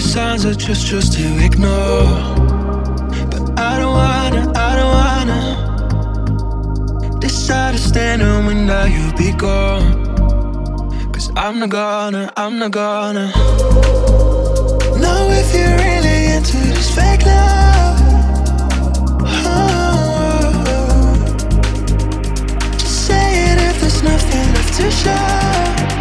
many signs I just choose to ignore. But I don't wanna, I don't wanna decide to stand on when now you'll be gone. Cause I'm not gonna, I'm not gonna know if you're really into this fake love. Just say it if there's nothing left to show.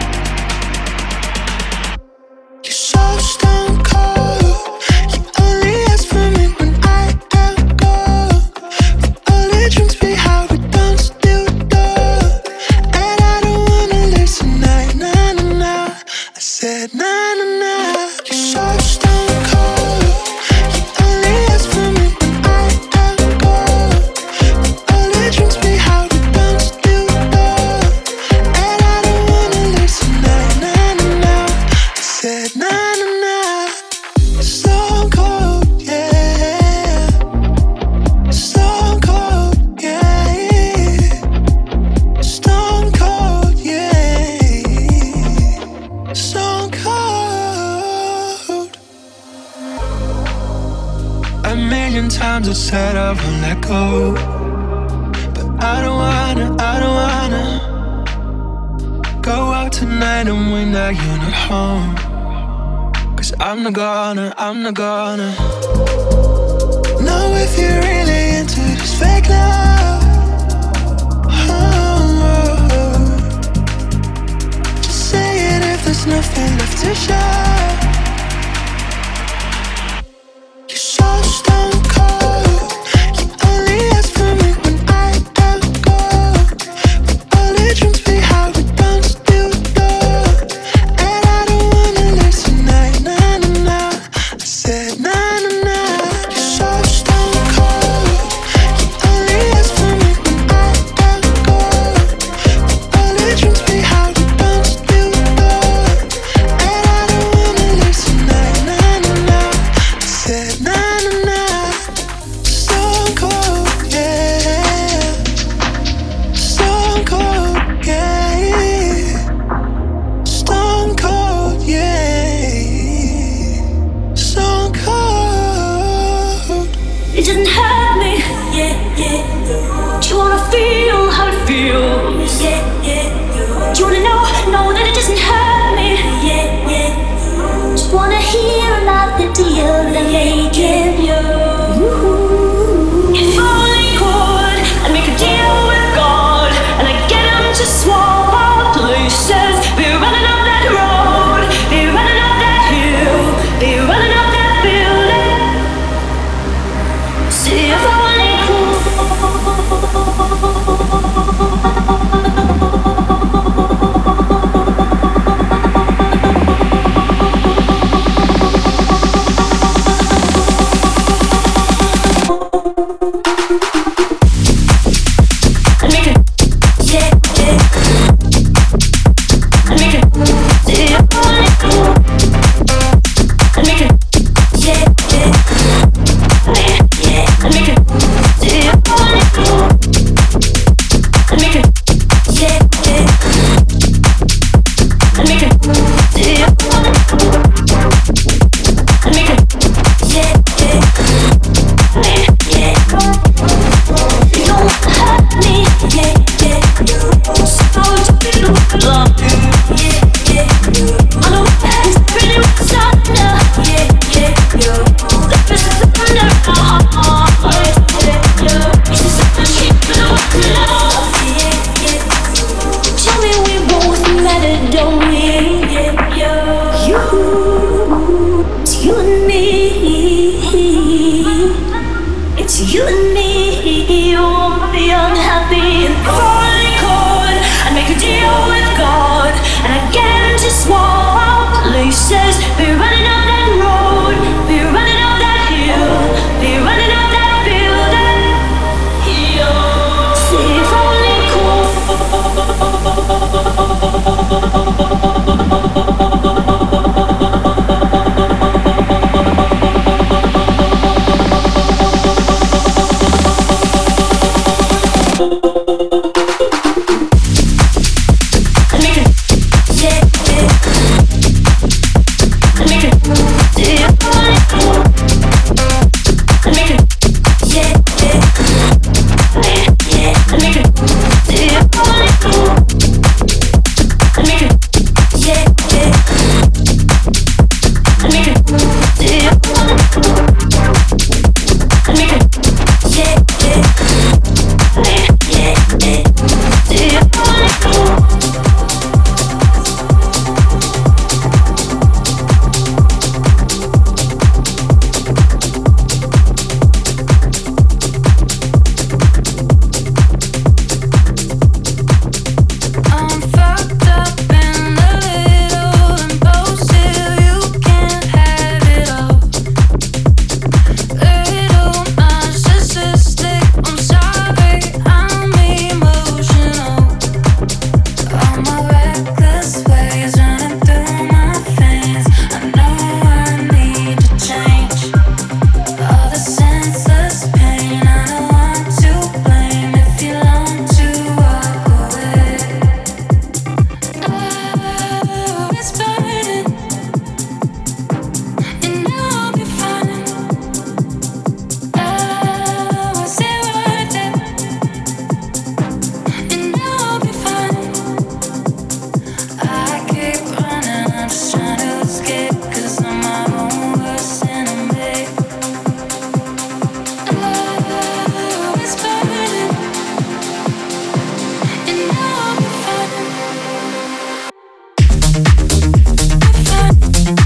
Thank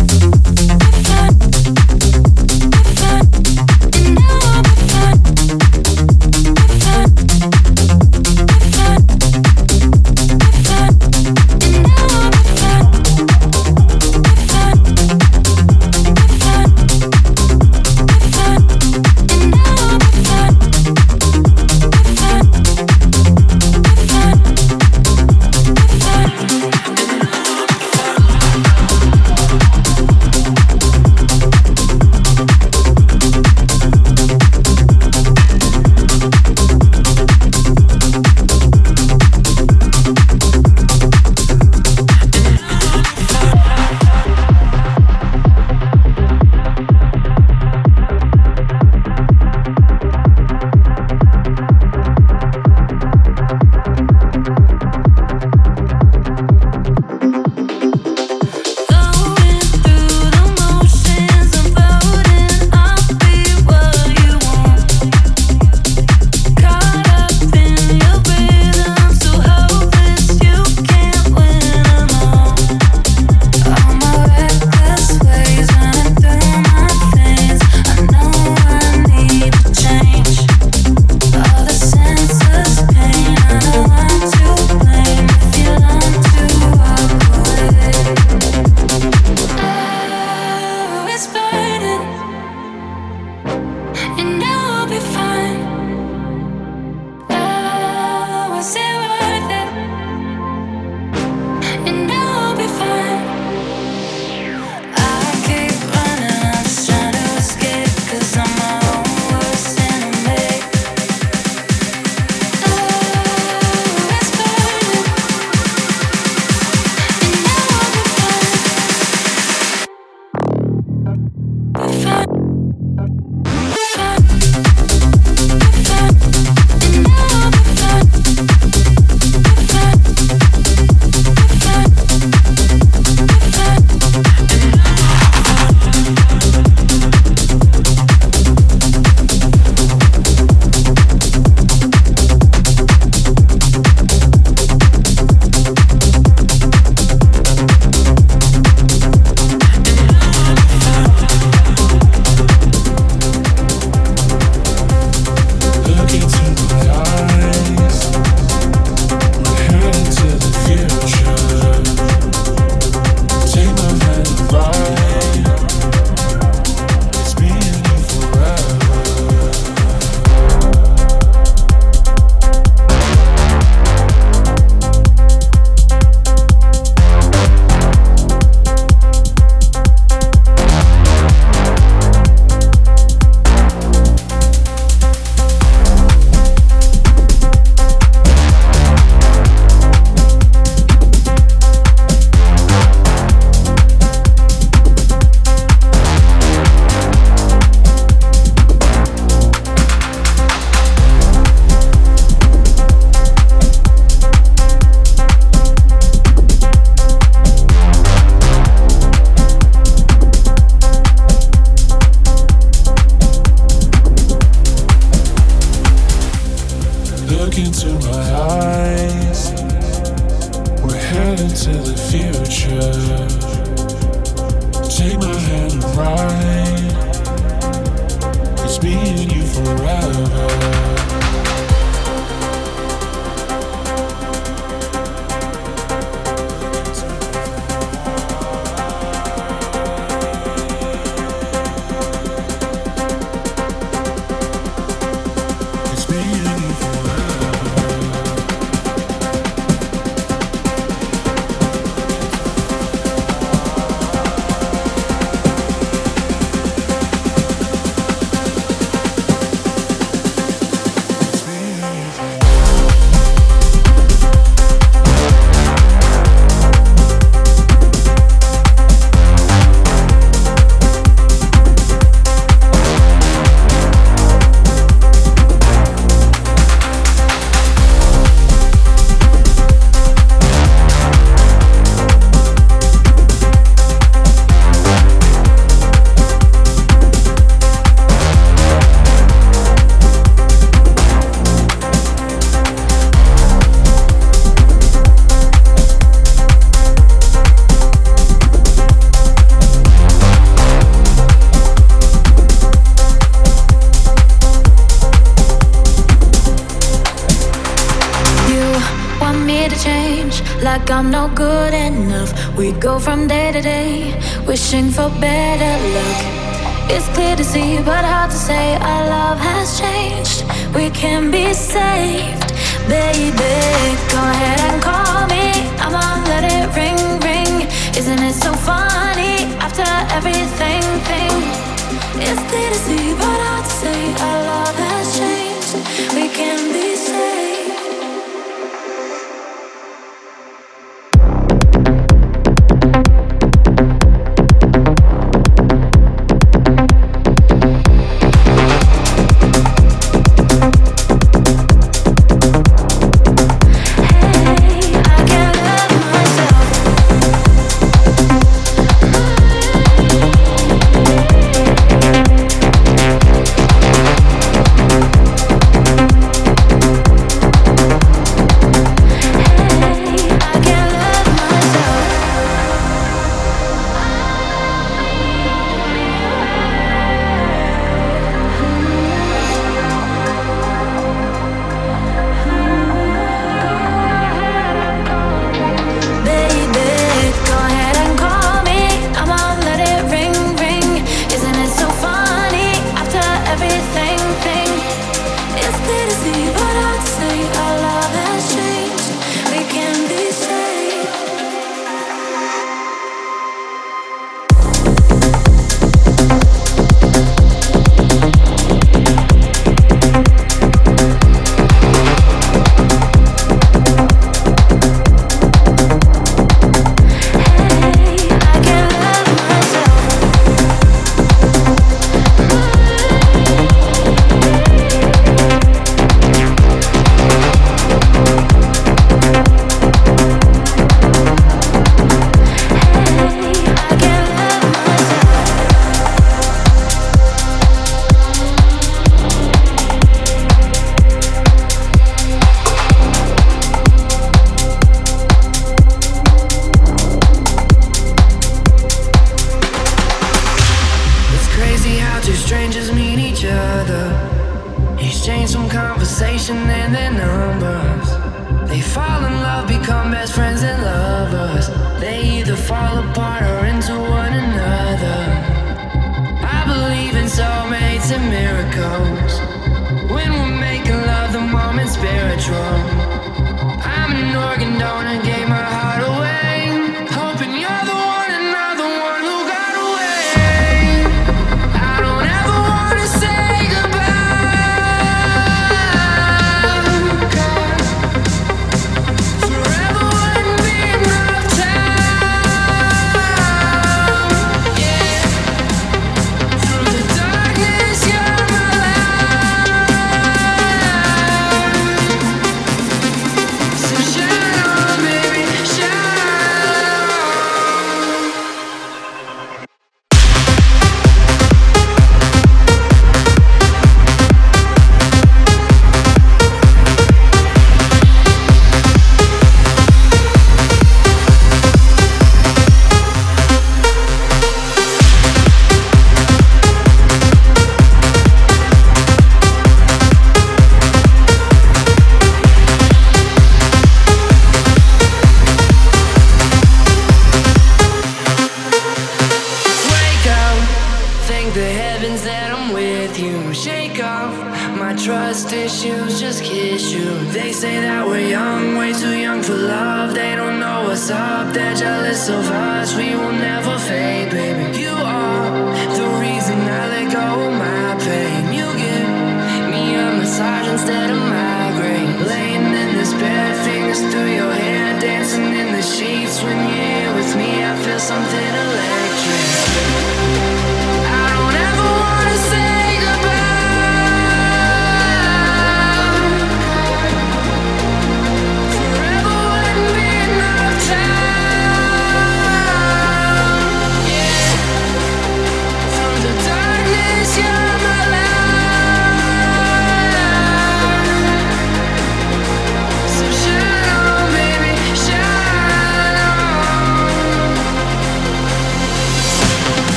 you. For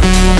I'll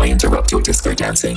I interrupt your disco dancing?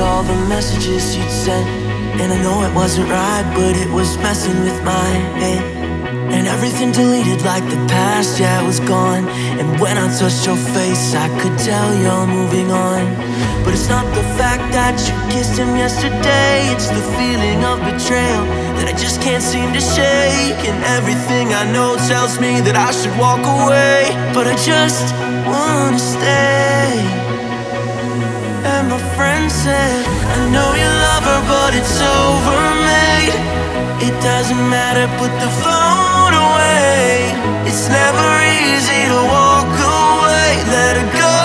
all the messages you'd sent. And I know it wasn't right, but it was messing with my head. And everything deleted like the past, yeah, was gone. And when I touched your face, I could tell you're moving on. But it's not the fact that you kissed him yesterday, it's the feeling of betrayal that I just can't seem to shake. And everything I know tells me that I should walk away, but I just wanna stay. My friend said, I know you love her, but it's over, mate. It doesn't matter, put the phone away. It's never easy to walk away, let it go.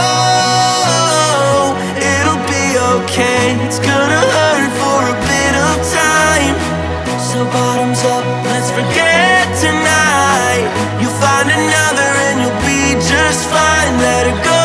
It'll be okay, it's gonna hurt for a bit of time. So, bottoms up, let's forget tonight. You'll find another and you'll be just fine, let it go.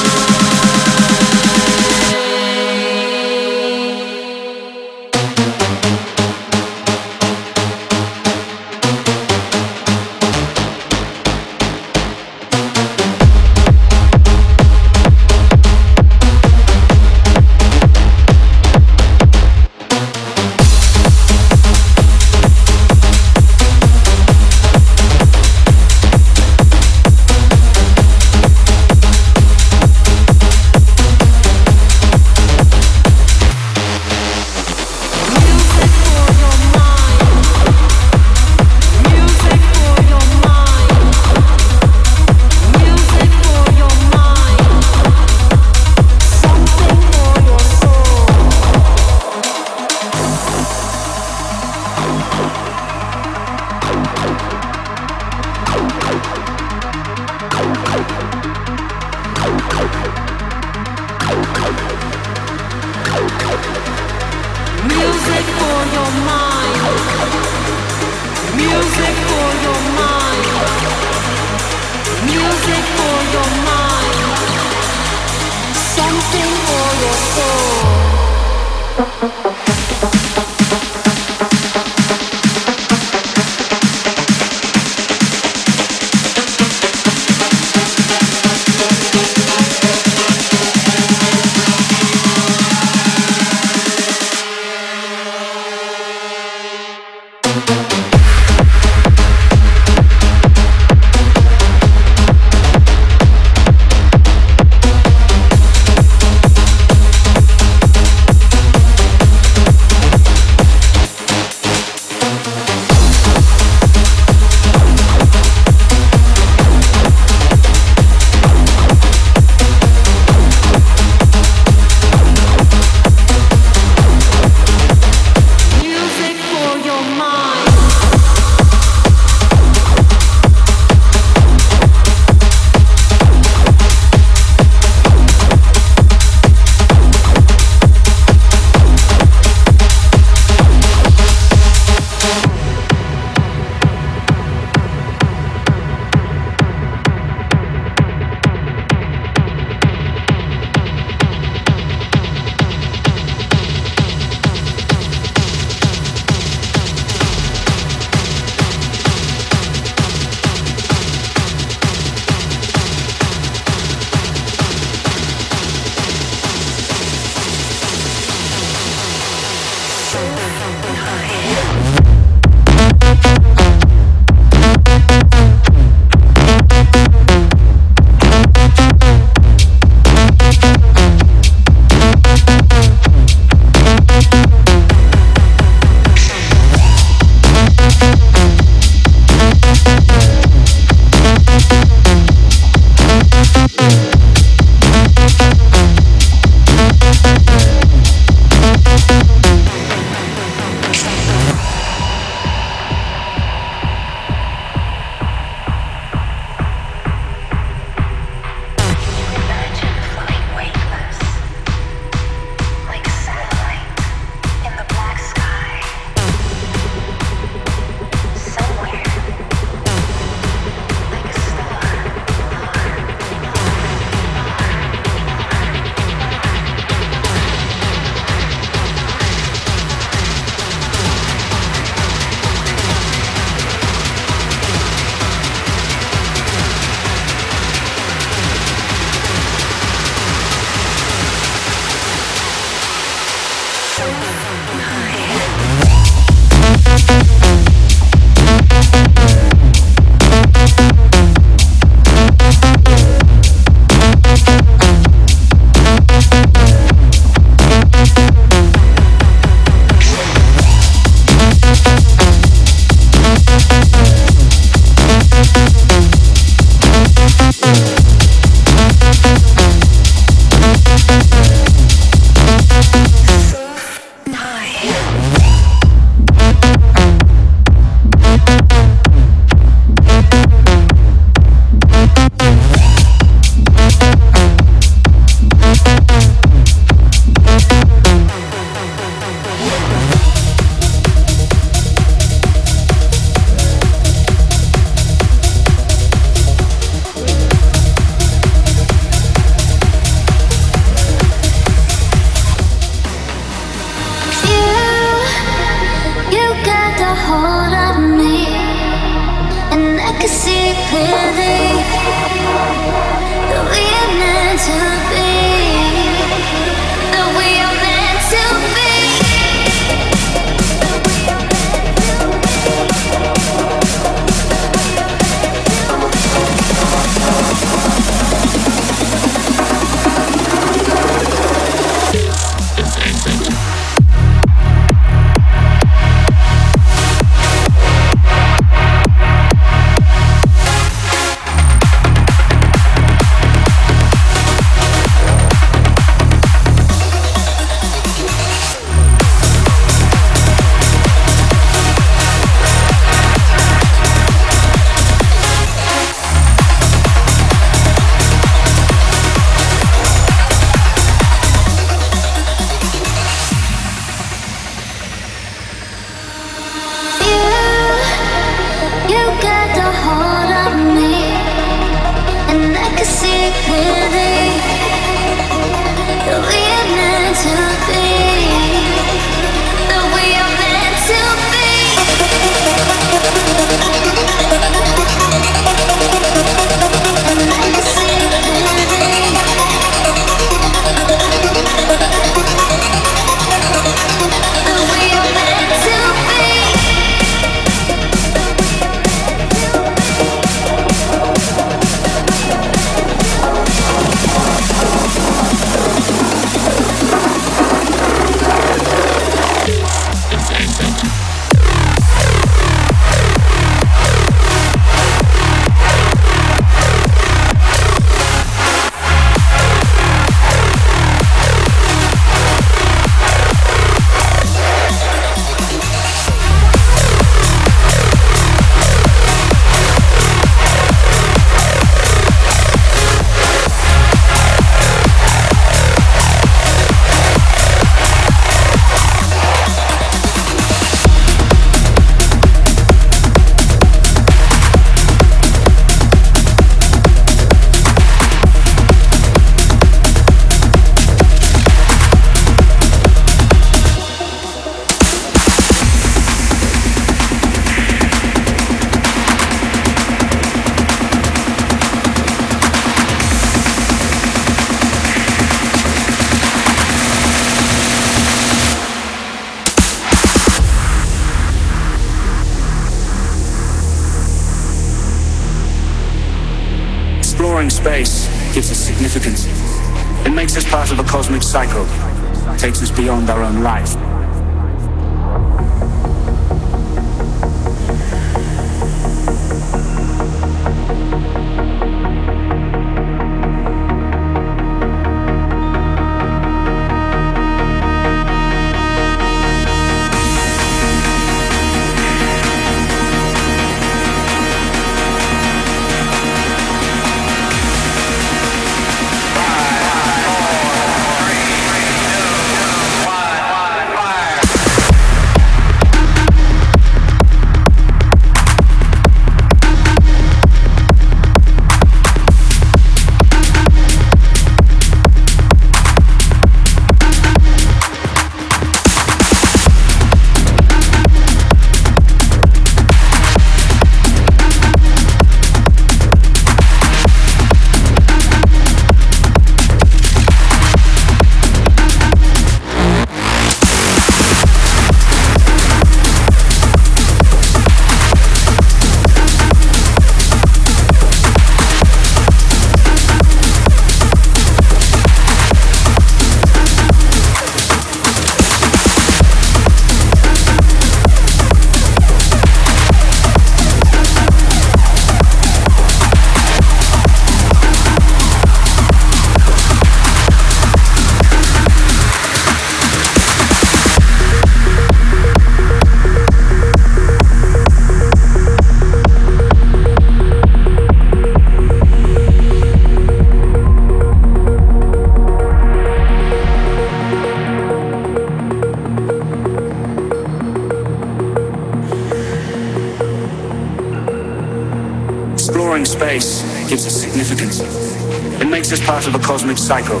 Cosmic cycle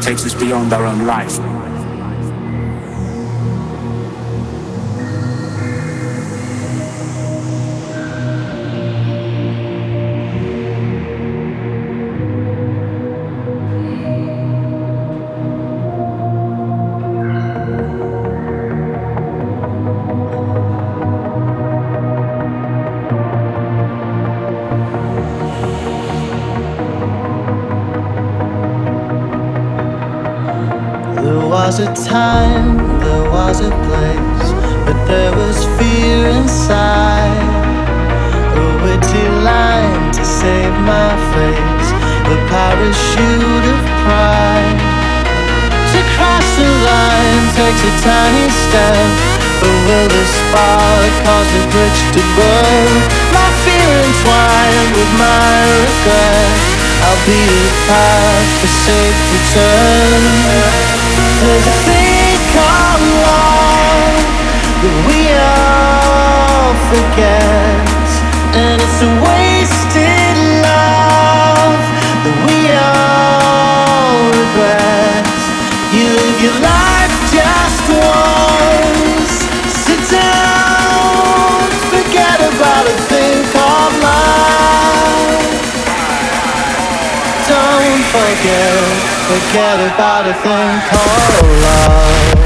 takes us beyond our own life. Was a time, there was a place, but there was fear inside. A witty line to save my face, the parachute of pride. To cross the line takes a tiny step, but will the spark cause the bridge to burn? My fear entwined with my regret. I'll be the path for safe return. There's a thing called love that we all forget, and it's a wasted love that we all regret. You live your life just once. Sit down, forget about a thing called love. Don't forget forget about a thing called love.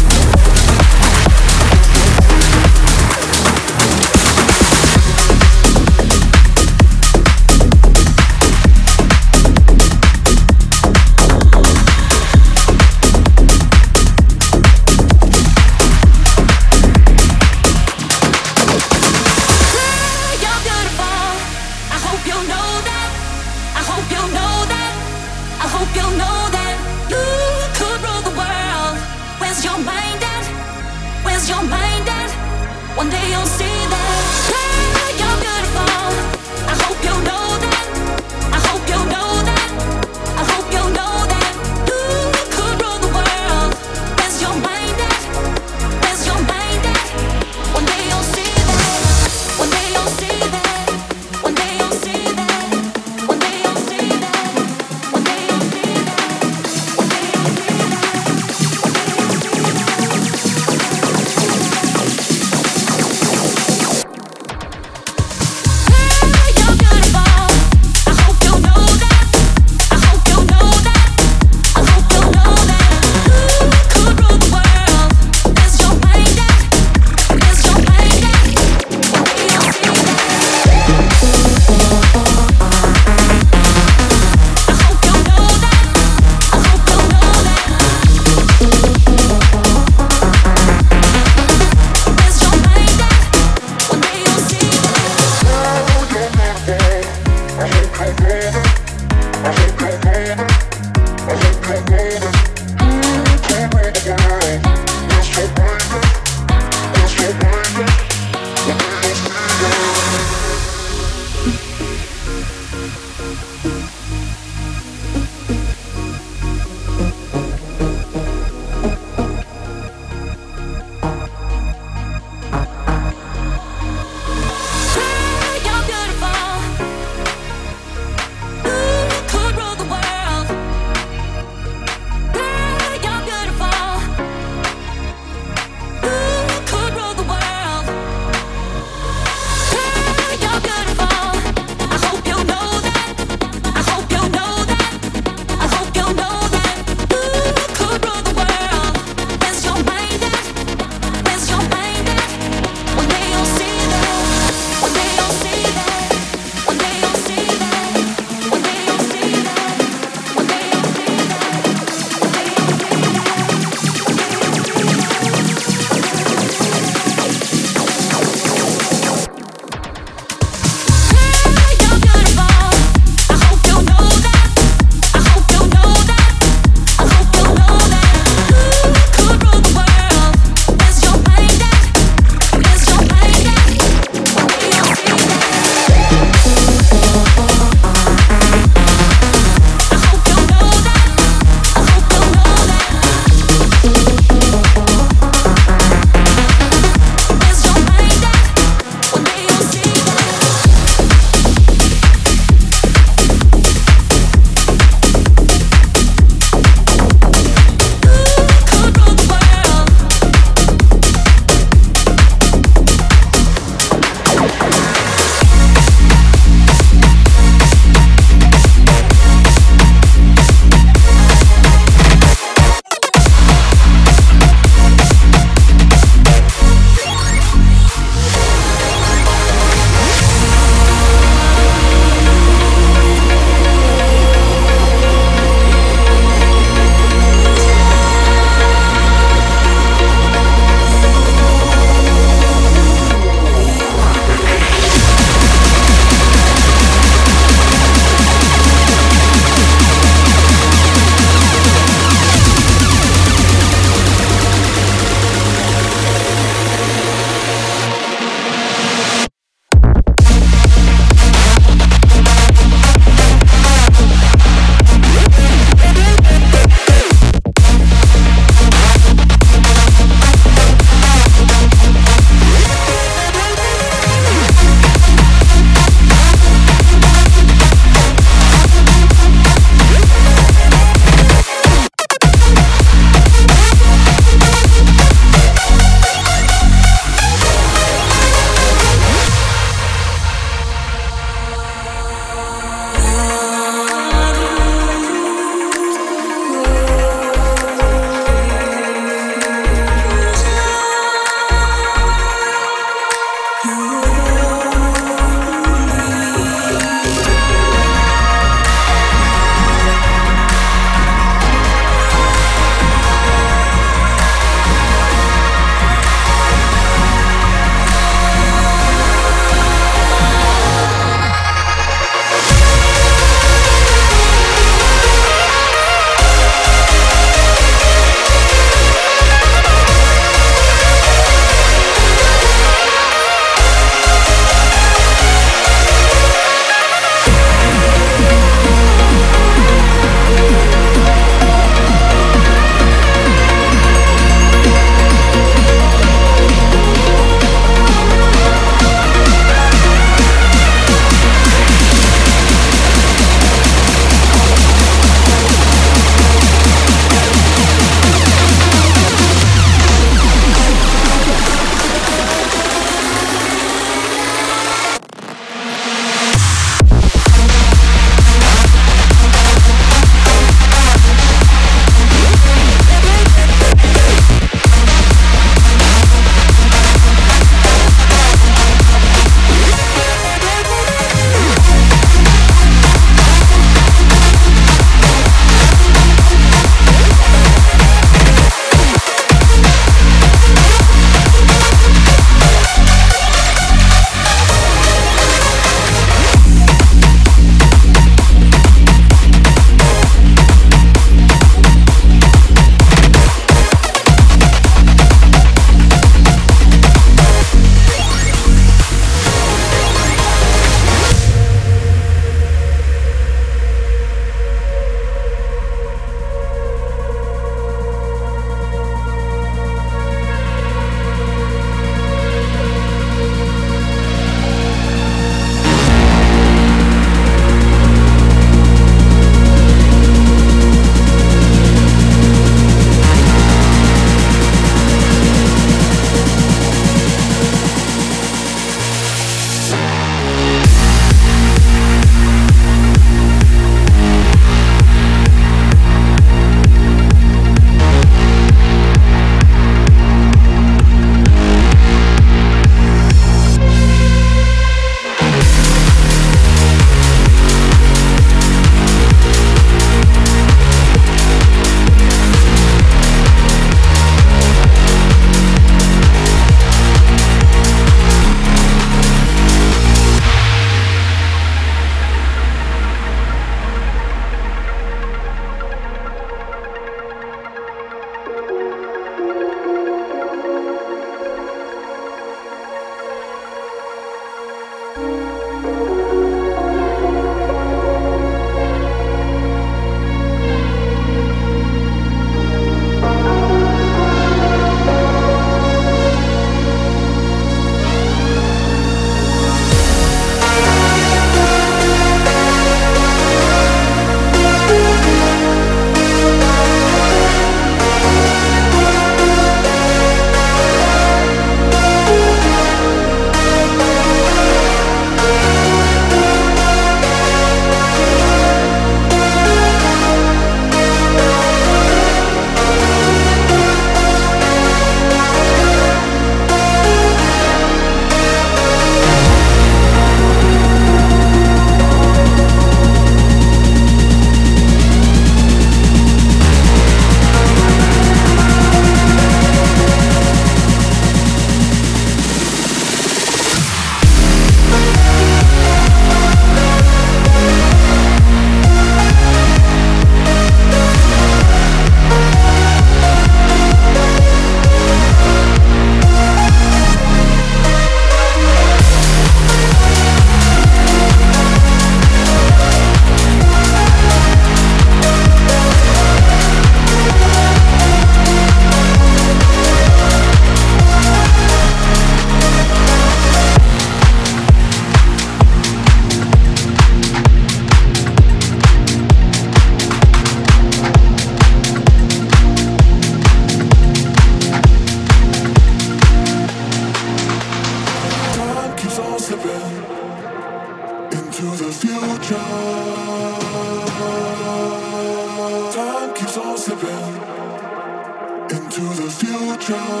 Tremble.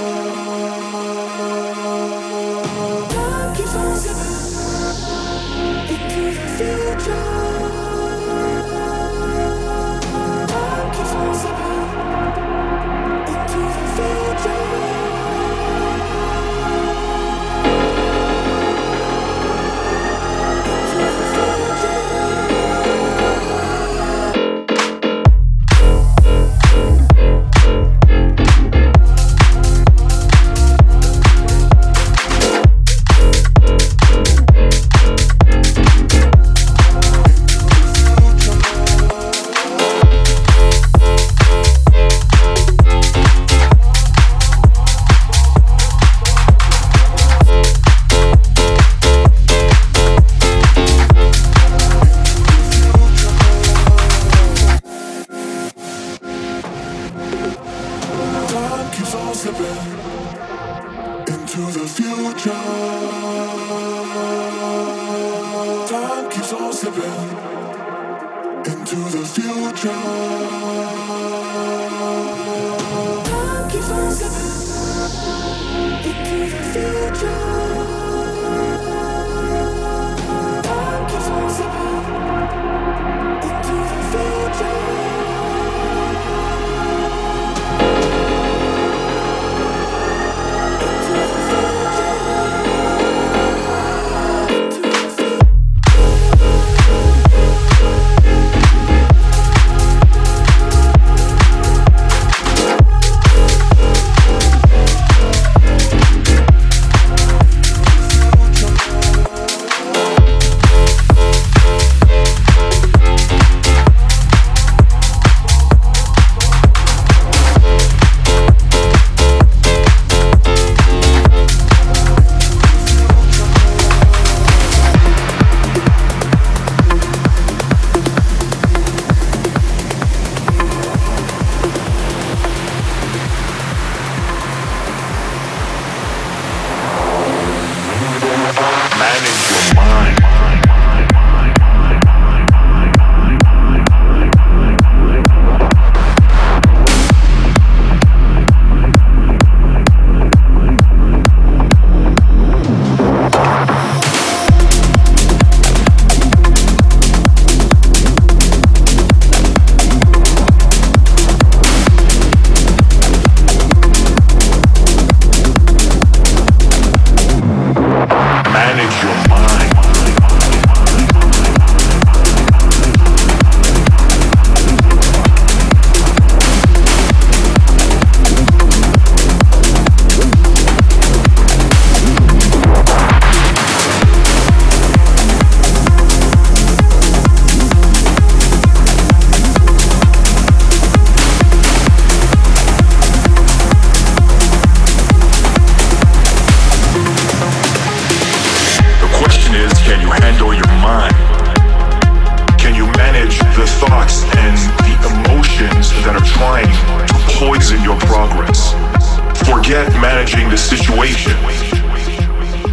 situation.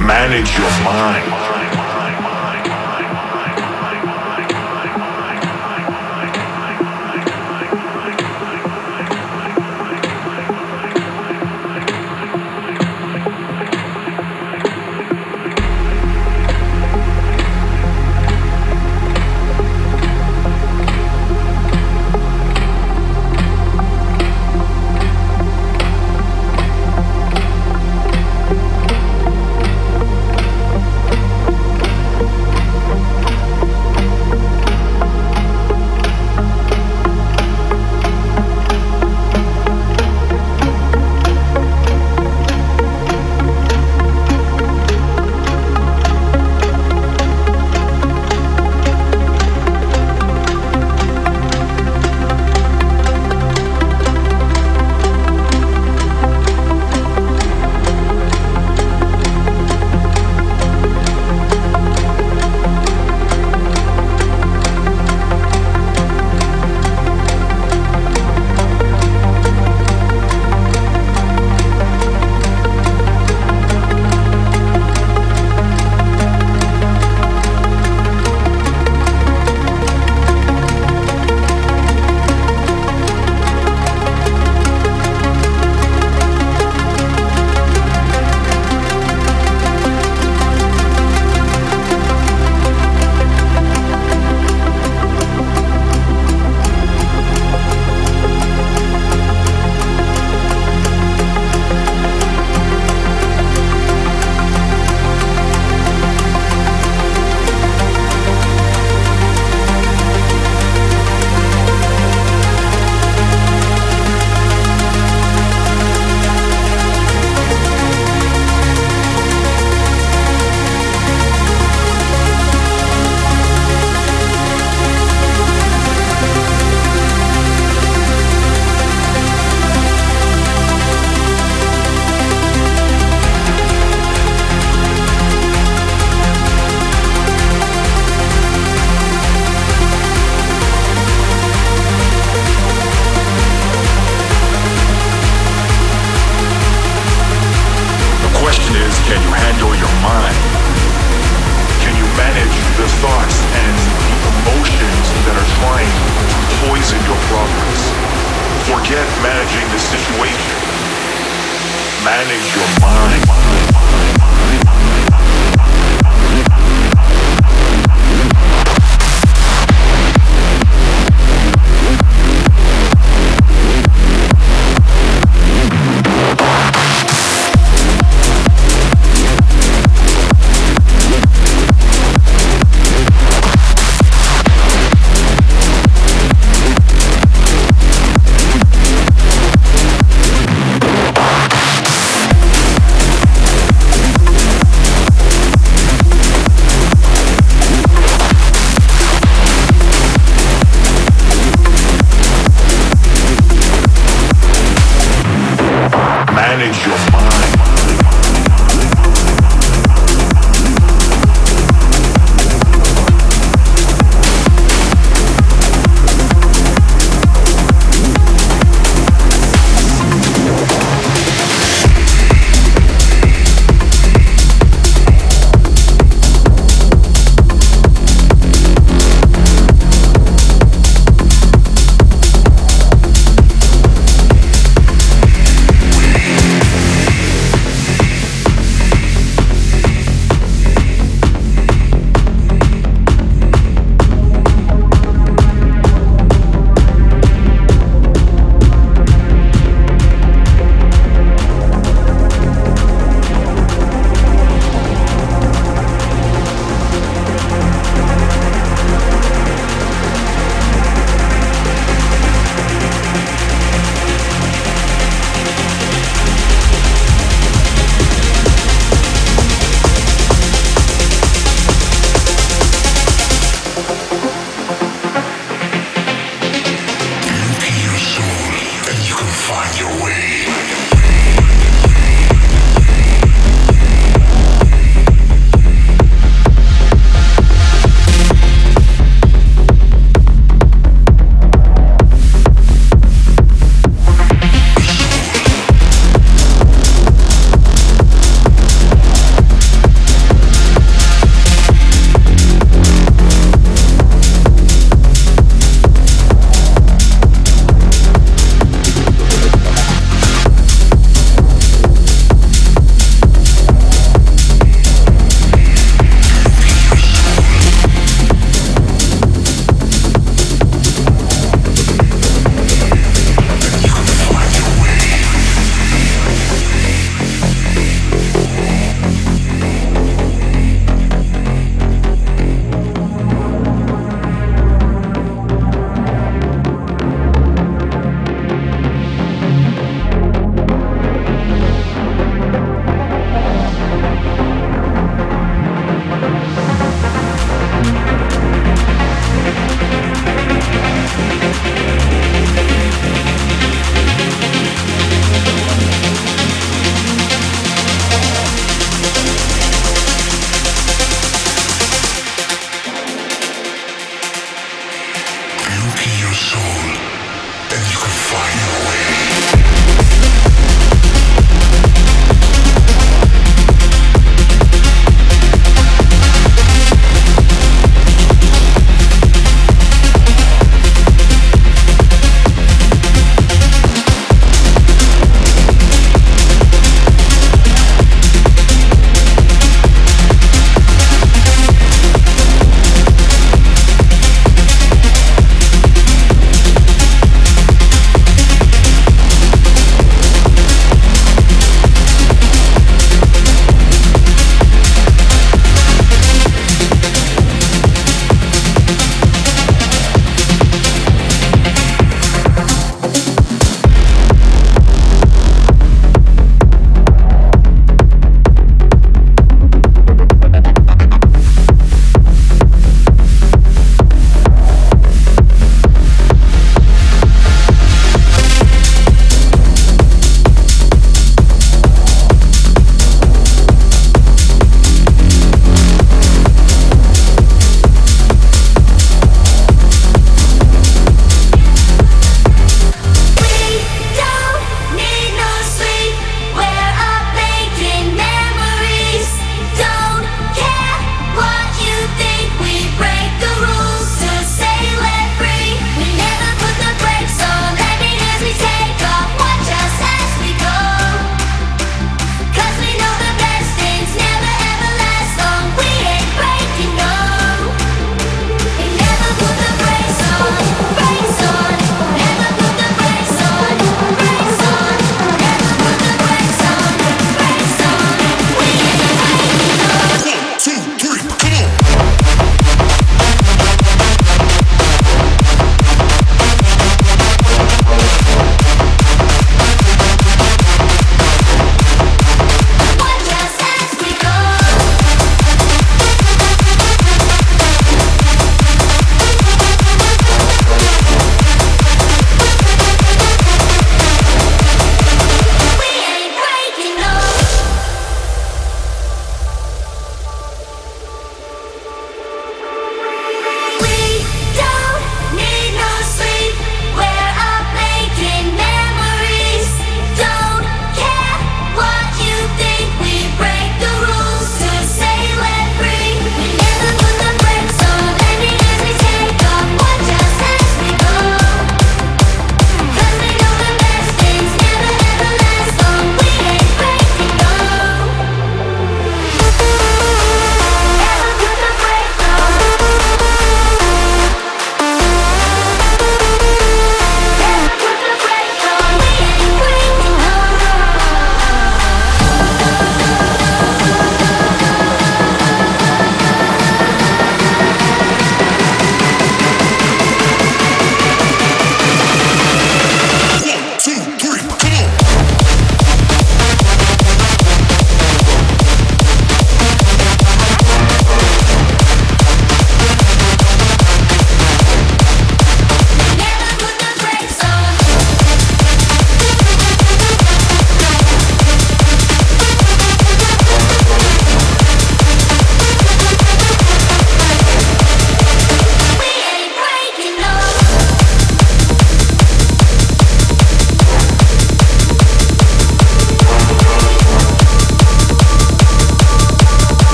Manage your mind.